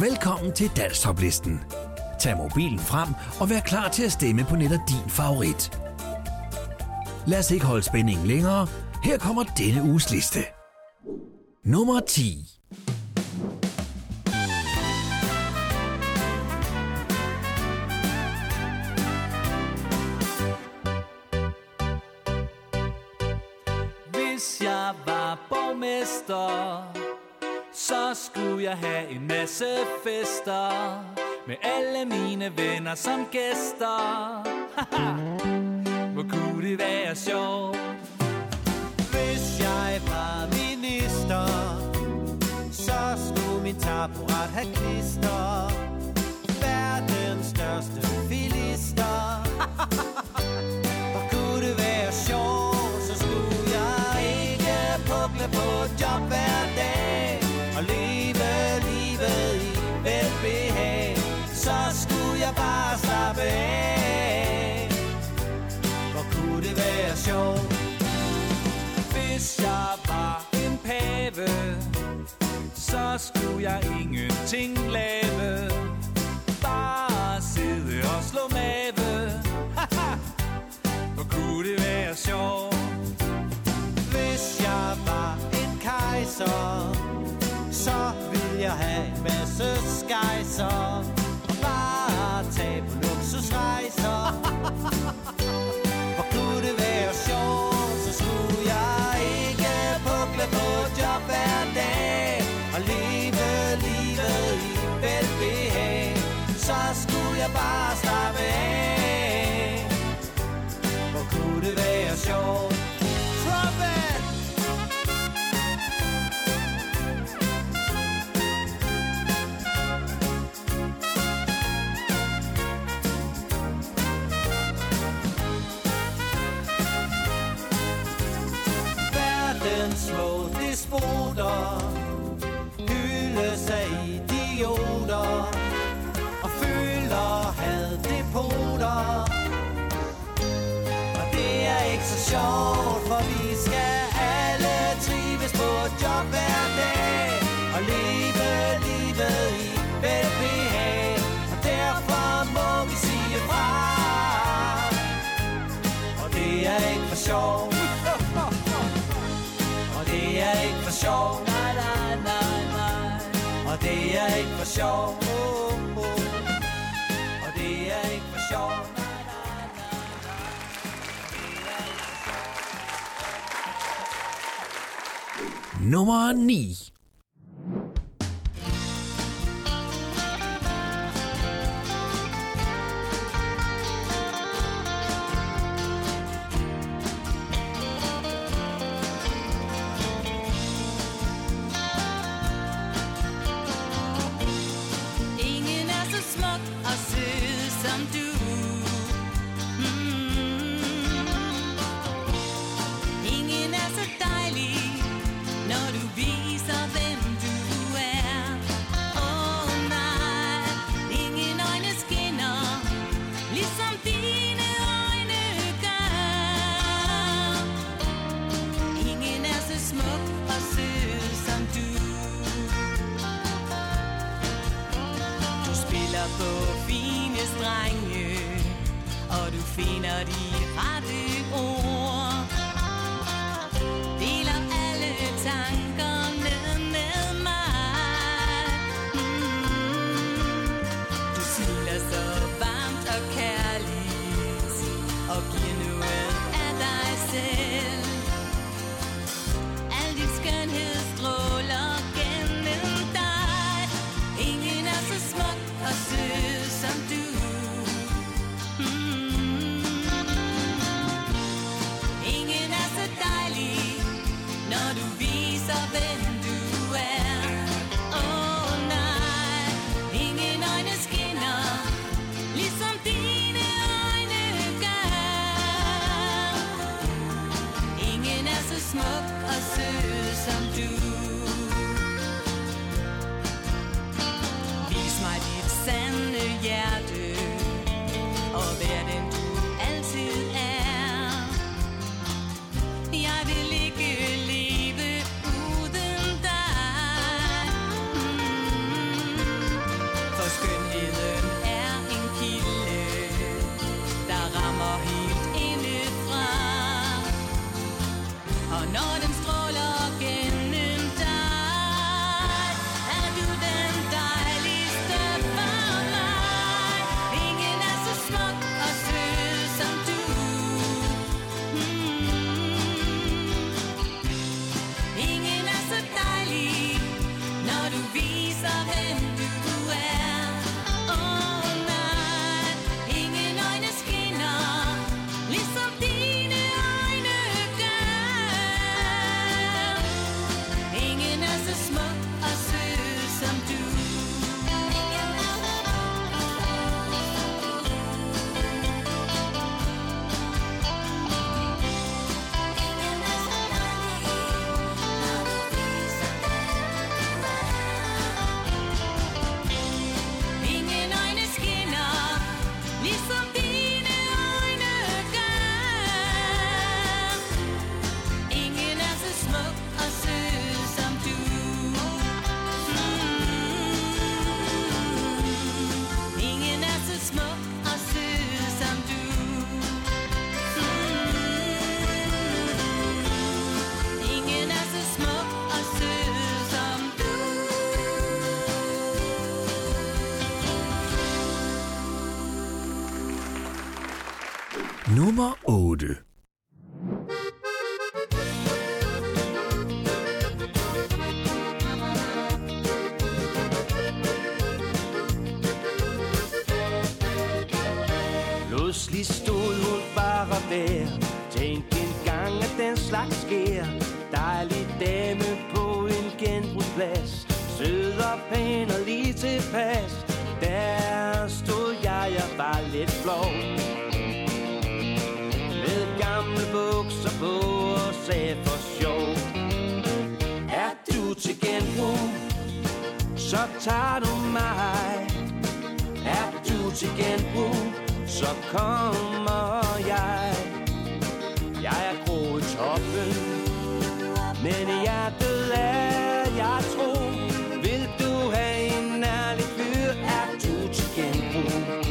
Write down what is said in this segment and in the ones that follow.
Velkommen til Danstoplisten. Tag mobilen frem og vær klar til at stemme på netop din favorit. Lad os ikke holde spændingen længere. Her kommer denne uges liste. Nummer 10. Hvis jeg var borgmester, så skulle jeg have en masse fester med alle mine venner som gæster. Hvor kunne det være sjovt? Hvis jeg var minister, så skulle min taburet have klister. Verdens største filister. Af. Hvor kunne det være sjovt? Hvis jeg var en pave, så skulle jeg ingenting lave. Bare sidde og slå mave. Hvor kunne det være sjovt? Hvis jeg var en kejser, så ville jeg have en masse skejser. Sjovt For vi skal alle trives på et job hver dag Og leve livet i velbehag Og derfor må vi sige fra. Og det er ikke for sjovt Og det er ikke for sjovt Nej, nej, nej, nej. Og det er ikke for sjovt Nummer 9. Nummer toppen. Men i hjertet er jeg tro. Vil du have en ærlig fyr, er du til genbrug.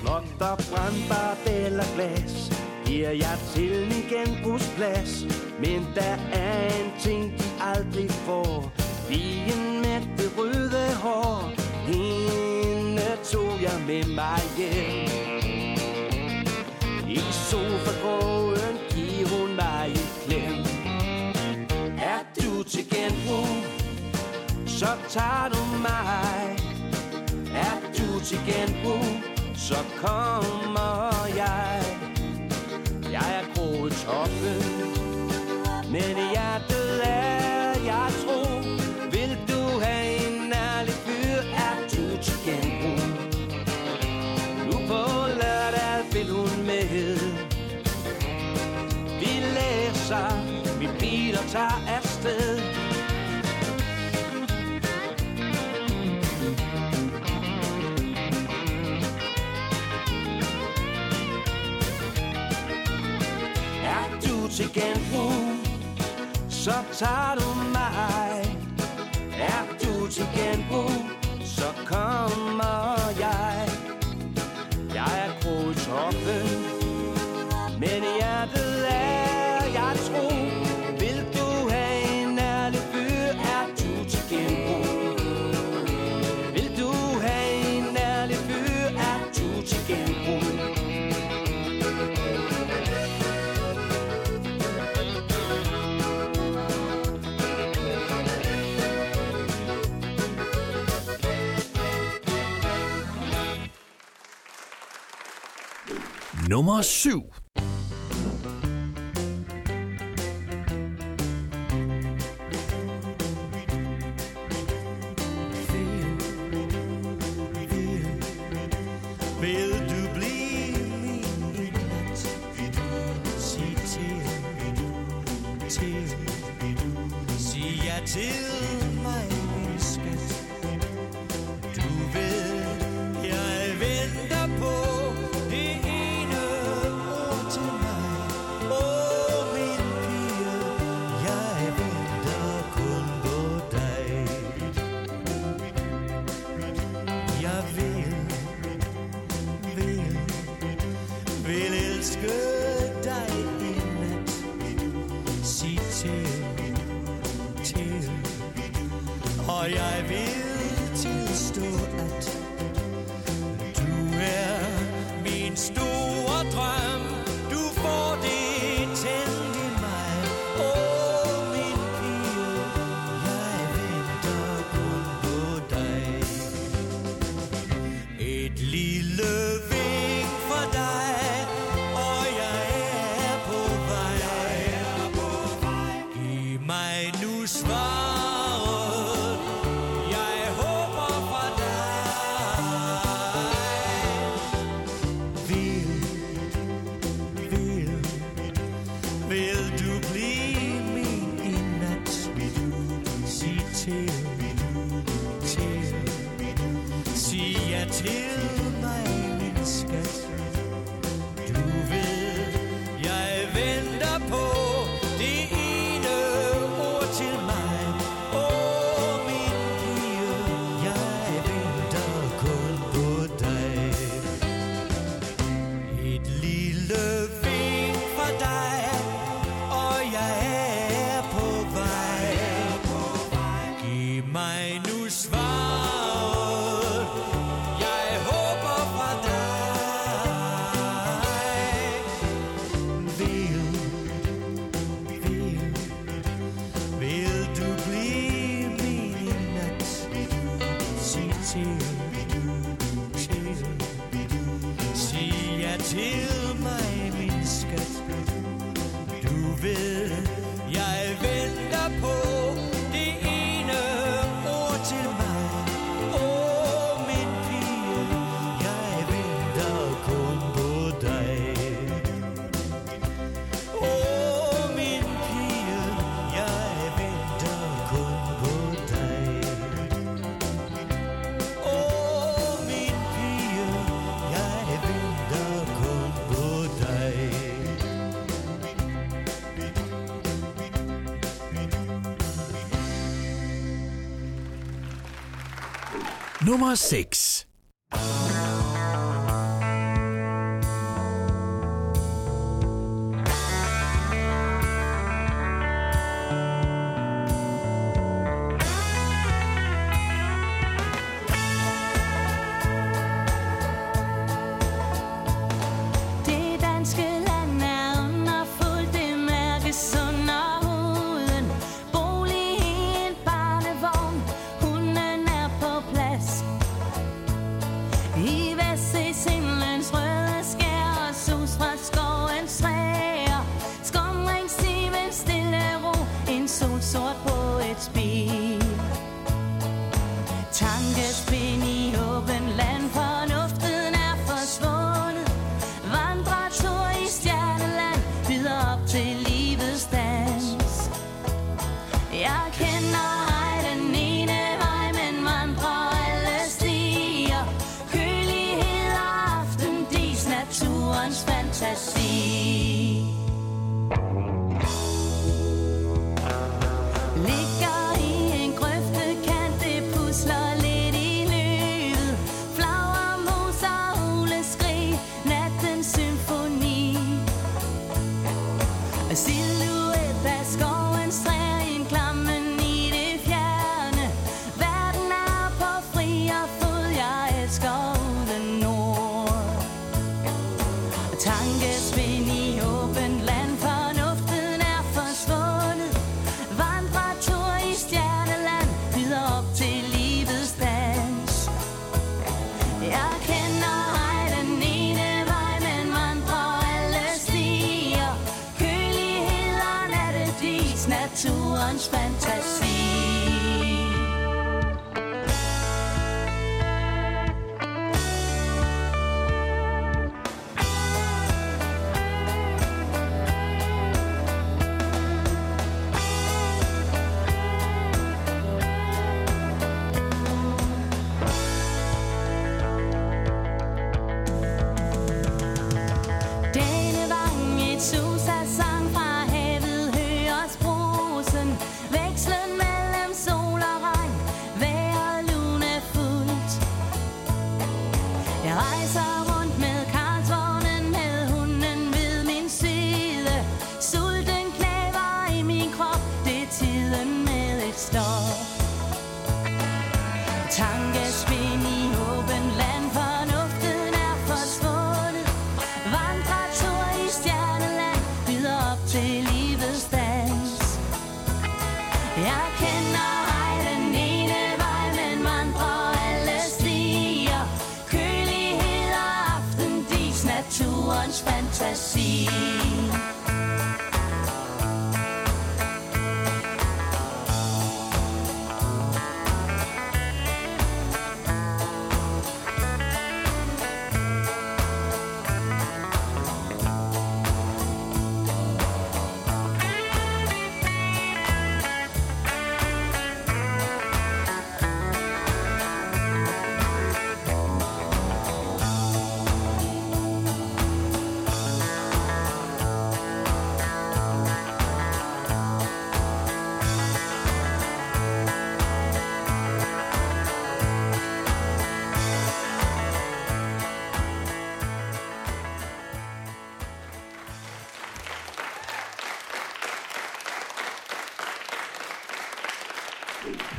Slotter, brandbart eller glas Giver jeg til min genbrugsplads. Men der er en ting, de aldrig får. Pigen med det røde hår med mig hjem. I sofagråen giver hun mig en klem. Er du til genbrug, så tager du mig. Er du til genbrug, så kommer jeg. Jeg er grået toppen. tager afsted. Er du til genbrug, så tager du mig. Er du til genbrug nummer 7. ja Nummer 6.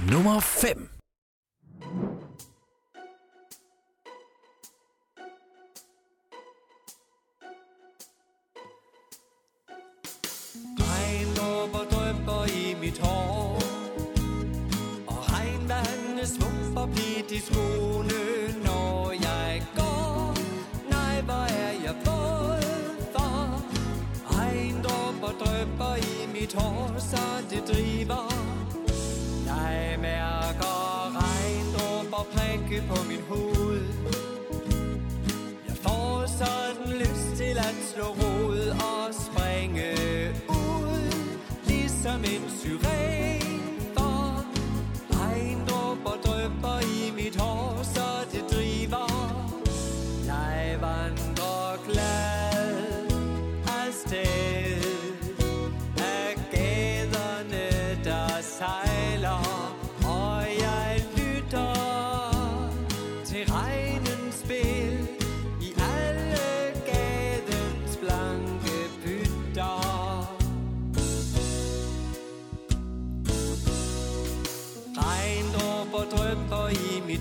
nummer 5.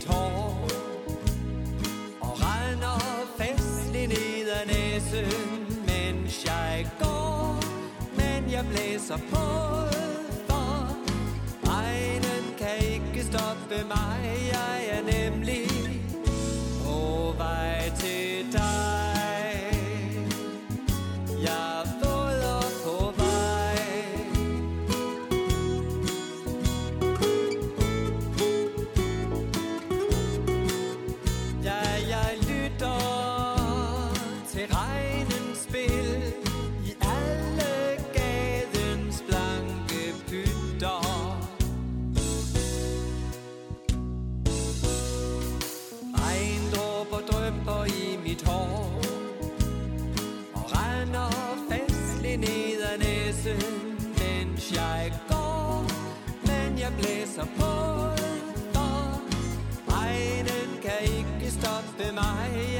tår Og regner festlig ned ad næsen Mens jeg går Men jeg blæser på For regnen kan ikke stoppe mig. Jeg er nemlig på vej til dig. læse, mens jeg går Men jeg blæser på, for regnen kan ikke stoppe mig.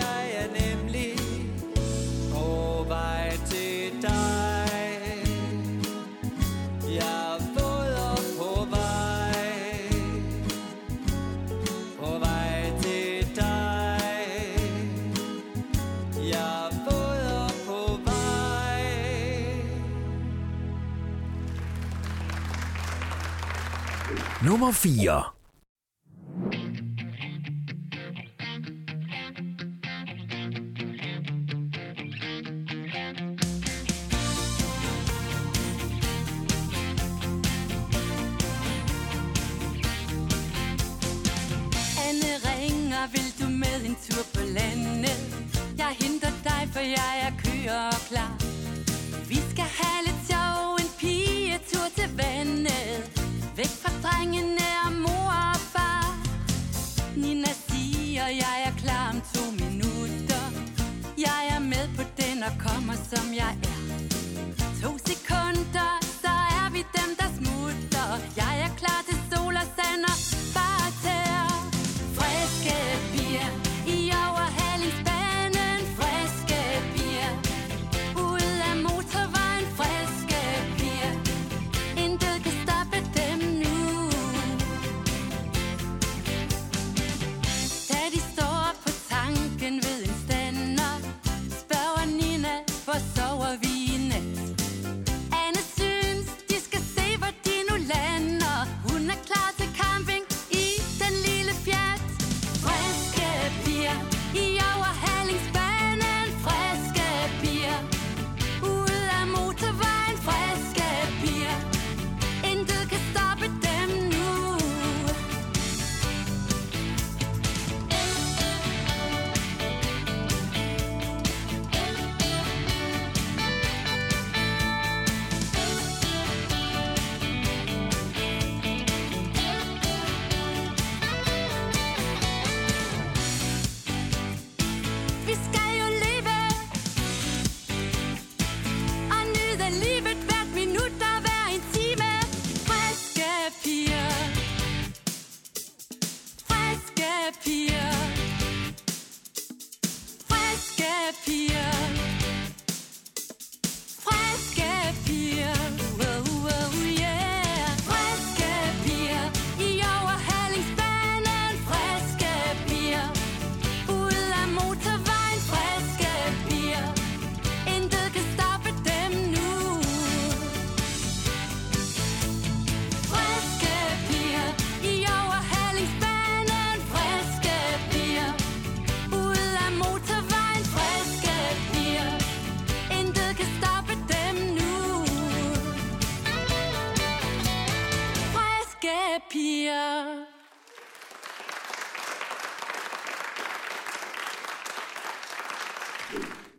nummer 4.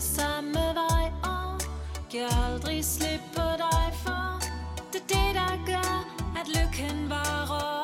samme vej og giver aldrig slip på dig, for det er det, der gør, at lykken varer.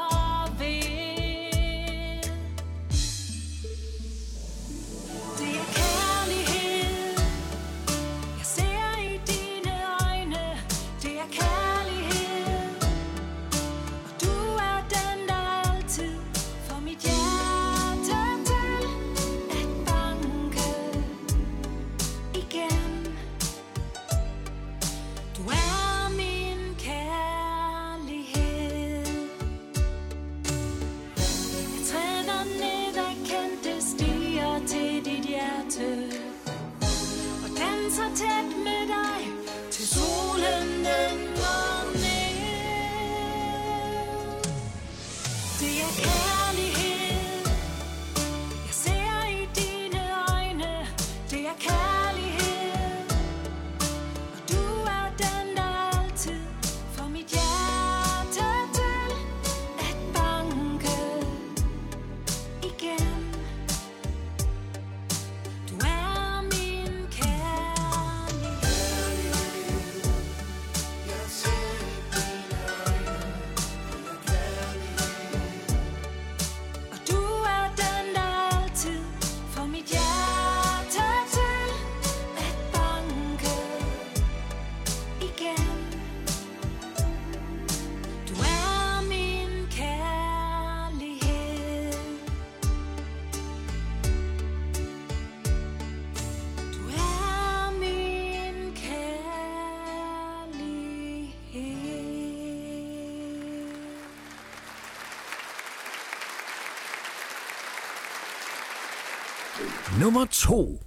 nummer 2.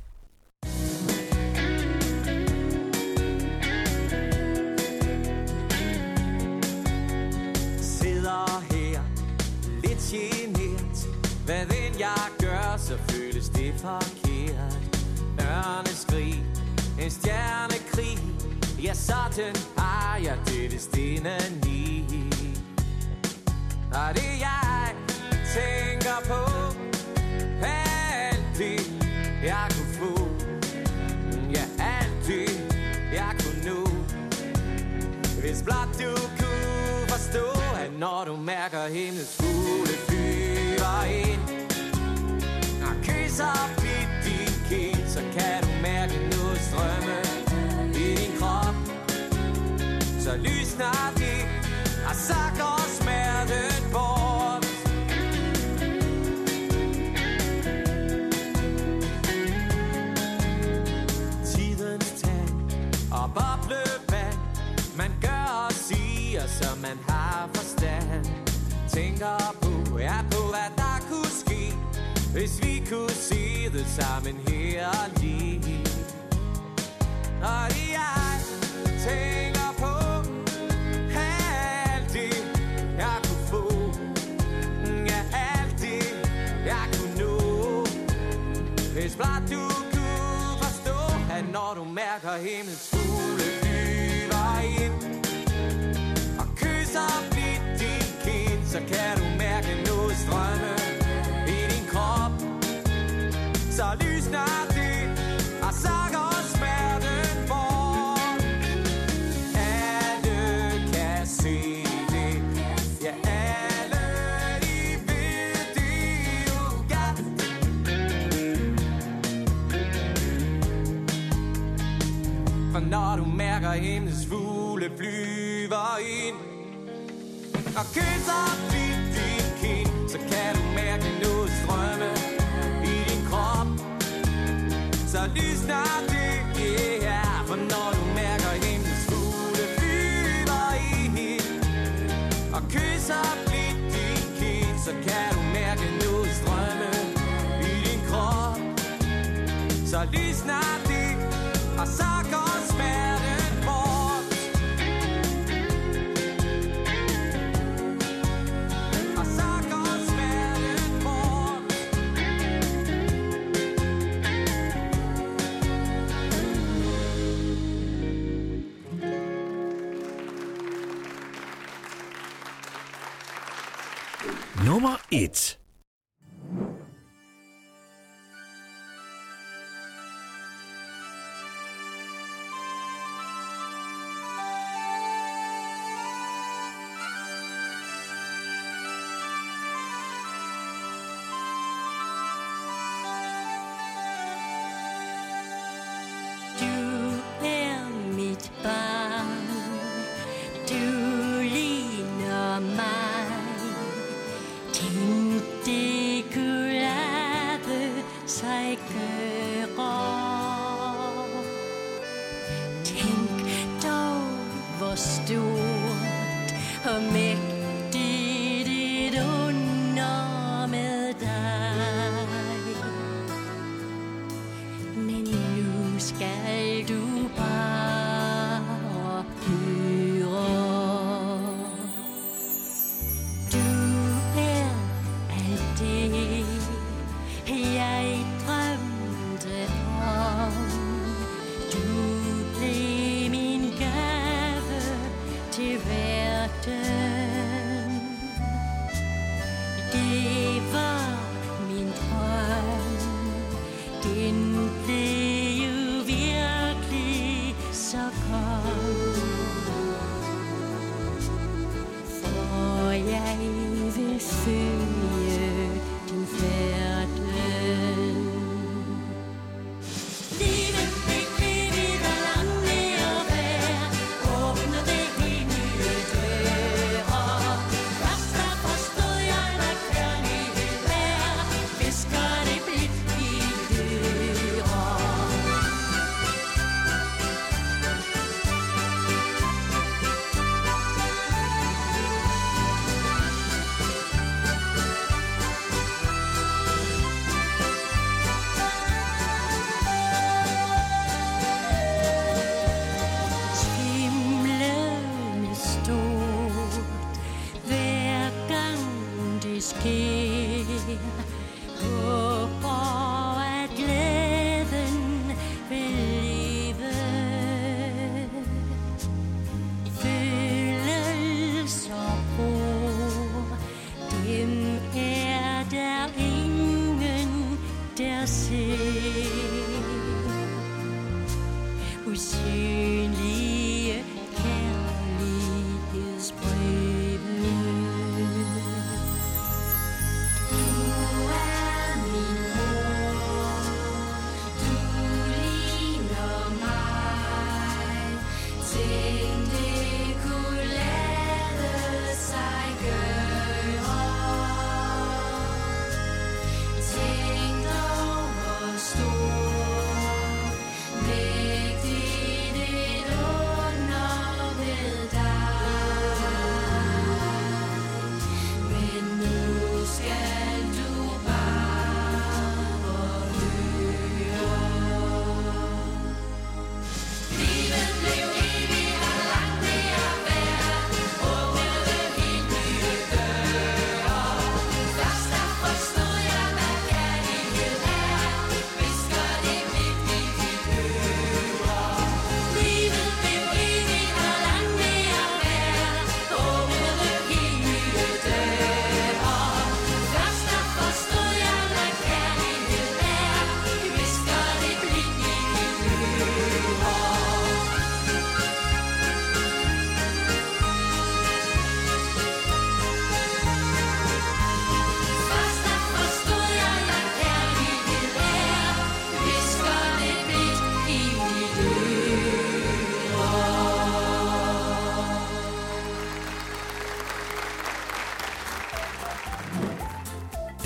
Sidder her, lidt genert. Hvad vil jeg gøre, så føles det forkert. Ørne skrig, en stjernekrig. Ja, sådan har jeg det, det stene ni. Og det jeg tænker på mærker himlens fugle flyver ind. Når kysser blidt din kind Så kan du mærke noget strømme i din krop. Så lysner det Og så går smerten bort. Tidens tag og boblevand Man gør og siger, som man har Tænker på, ja på hvad der kunne ske Hvis vi kunne se det sammen her og lige. Og jeg tænker på alt det, jeg kunne få Ja, alt det, jeg kunne nå. Hvis blot du kunne forstå, at når du mærker himlens fugle flyver ind Og kysser blidt din kind, så kan mærker himlens fugle flyver ind Og kysser så lysner det, 心不需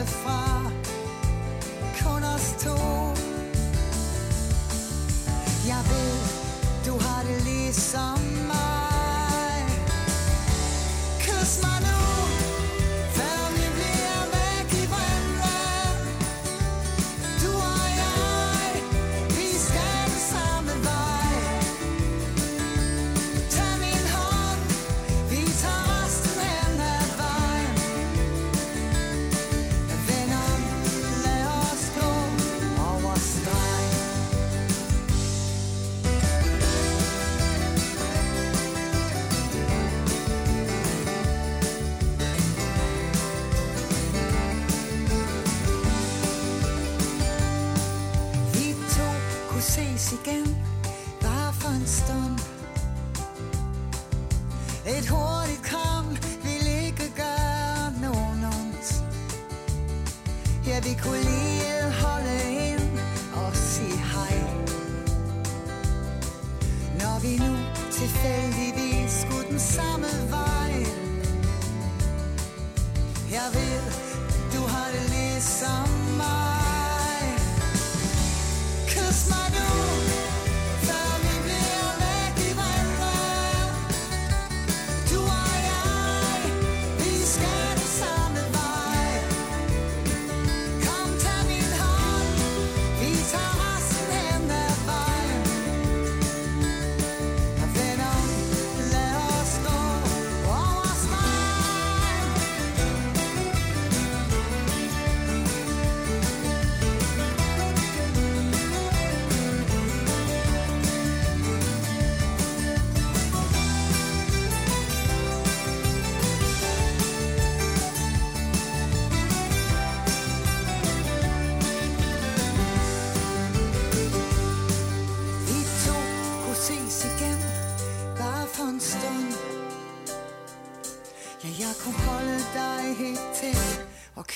never find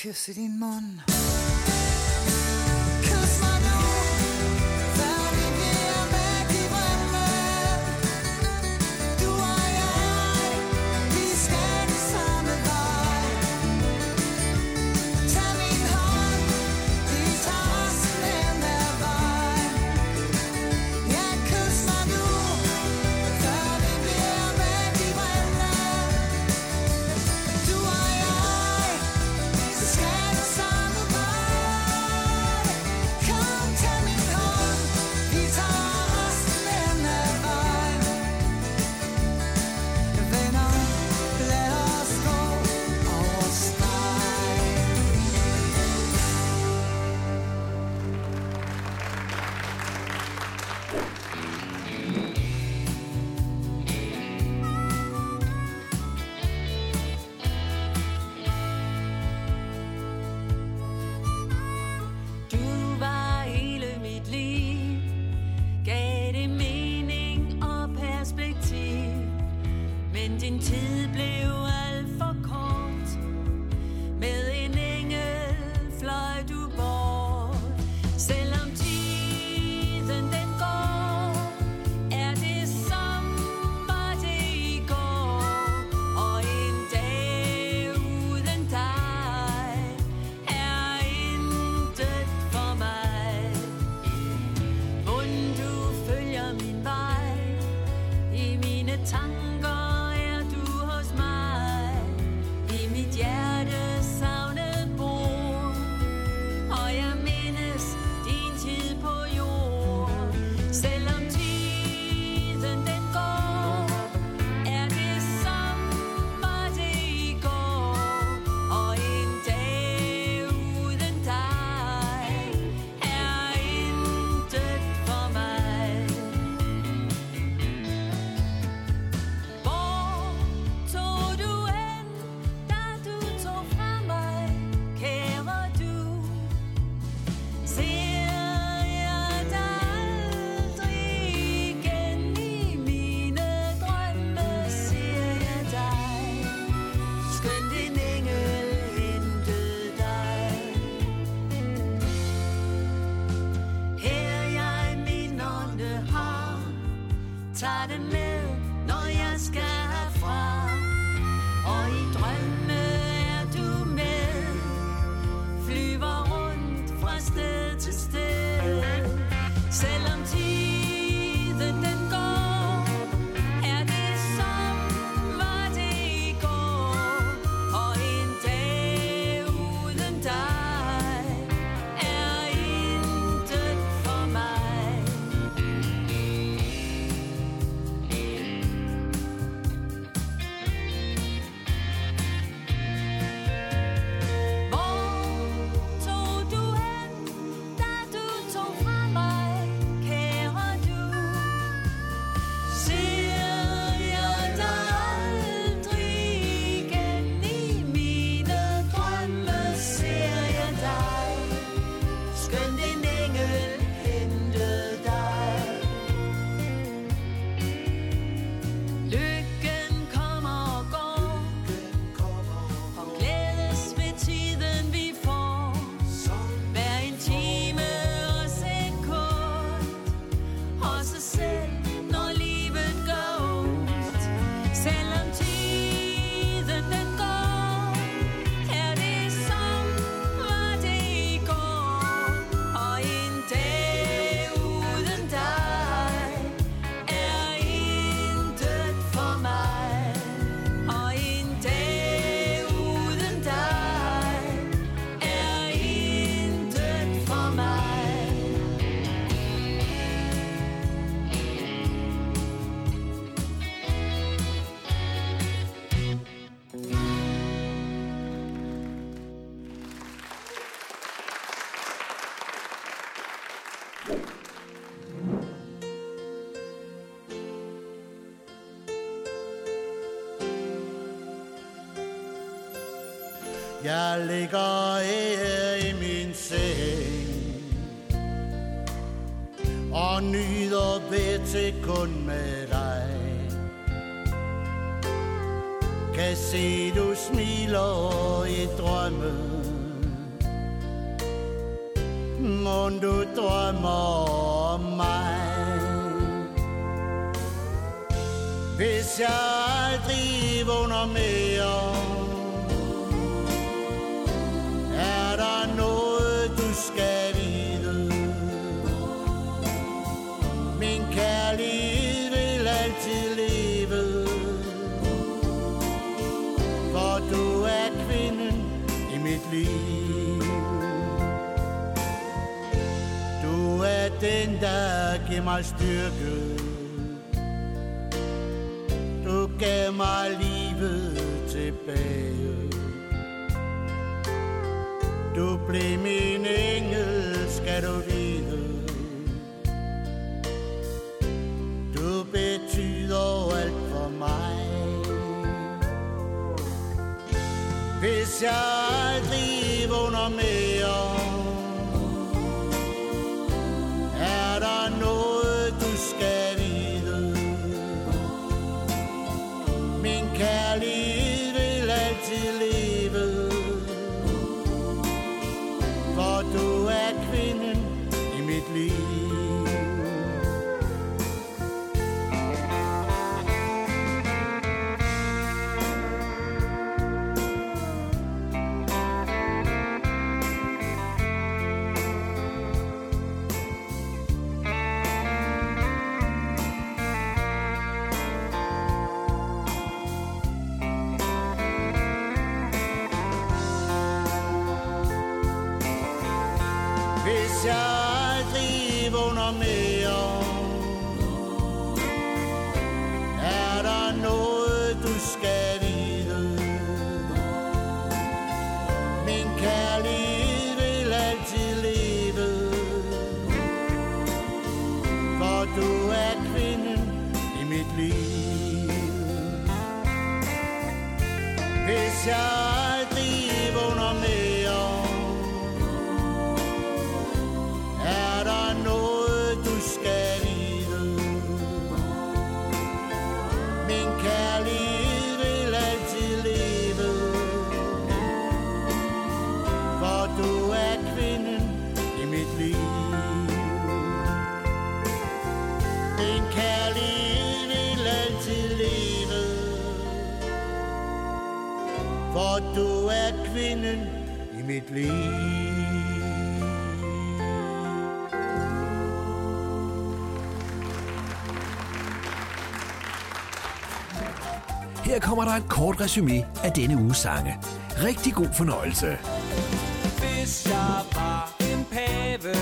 You're sitting Mund. jeg ligger her i min seng. Og nyder ved til kun med dig. Kan se du smiler i drømme. Mon du drømmer om mig? Hvis jeg aldrig vågner med den dag giv mig styrke. Du gav mig livet tilbage. Du blev min engel, skal du vide. Du betyder alt for mig. Hvis jeg jeg aldrig vågner med. blive. Her kommer der et kort resume af denne uges sange. Rigtig god fornøjelse. Hvis jeg var en pave,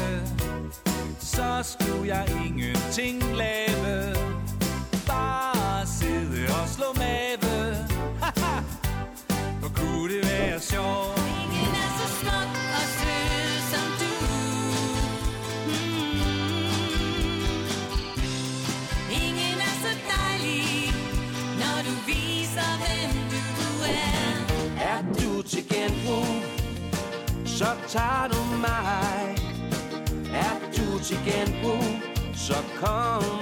så skulle jeg ingenting lave til genbrug, uh, så kom